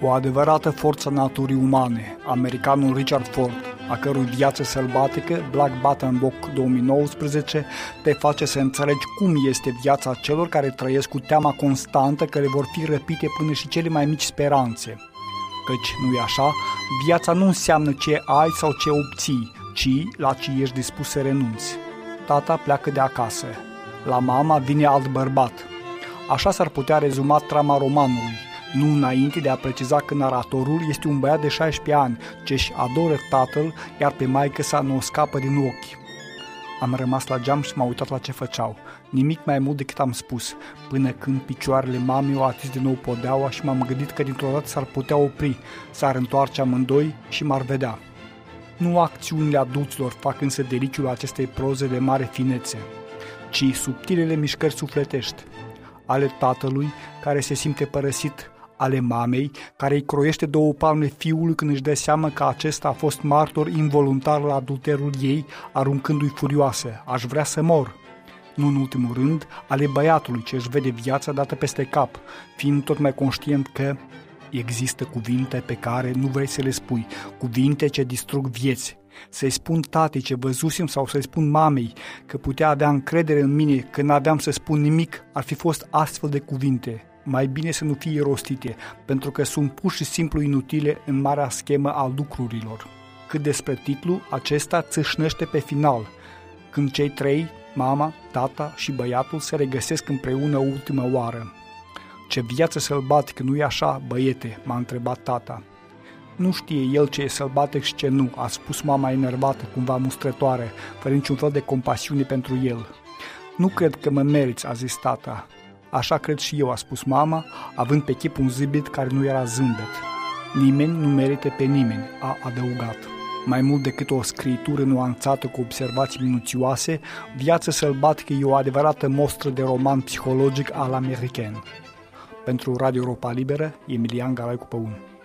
O adevărată forță naturii umane, americanul Richard Ford, a cărui viață sălbatică, Black Button Book 2019, te face să înțelegi cum este viața celor care trăiesc cu teama constantă că le vor fi răpite până și cele mai mici speranțe. Căci, nu e așa, viața nu înseamnă ce ai sau ce obții, ci la ce ești dispus să renunți. Tata pleacă de acasă. La mama vine alt bărbat. Așa s-ar putea rezuma trama romanului, nu înainte de a preciza că naratorul este un băiat de 16 ani ce își adoră tatăl, iar pe maică sa nu o scapă din ochi. Am rămas la geam și m-am uitat la ce făceau. Nimic mai mult decât am spus, până când picioarele mamei au atins din nou podeaua și m-am gândit că dintr-o dată s-ar putea opri, s-ar întoarce amândoi și m-ar vedea. Nu acțiunile adulților fac însă deliciul acestei proze de mare finețe, ci subtilele mișcări sufletești, ale tatălui care se simte părăsit ale mamei, care îi croiește două palme fiului când își dă seama că acesta a fost martor involuntar la adulterul ei, aruncându-i furioasă, aș vrea să mor. Nu în ultimul rând, ale băiatului ce își vede viața dată peste cap, fiind tot mai conștient că există cuvinte pe care nu vrei să le spui, cuvinte ce distrug vieți, să-i spun tatei ce văzusem sau să-i spun mamei că putea avea încredere în mine că n-aveam să spun nimic, ar fi fost astfel de cuvinte mai bine să nu fie rostite, pentru că sunt pur și simplu inutile în marea schemă a lucrurilor. Cât despre titlu, acesta țâșnește pe final, când cei trei, mama, tata și băiatul se regăsesc împreună ultima oară. Ce viață sălbatică, nu-i așa, băiete?" m-a întrebat tata. Nu știe el ce e sălbatic și ce nu, a spus mama enervată, cumva mustrătoare, fără niciun fel de compasiune pentru el. Nu cred că mă meriți, a zis tata. Așa cred și eu, a spus mama, având pe chip un zâmbet care nu era zâmbet. Nimeni nu merită pe nimeni, a adăugat. Mai mult decât o scritură nuanțată cu observații minuțioase, viața sălbatică e o adevărată mostră de roman psihologic al american. Pentru Radio Europa Liberă, Emilian Galaicu Păun.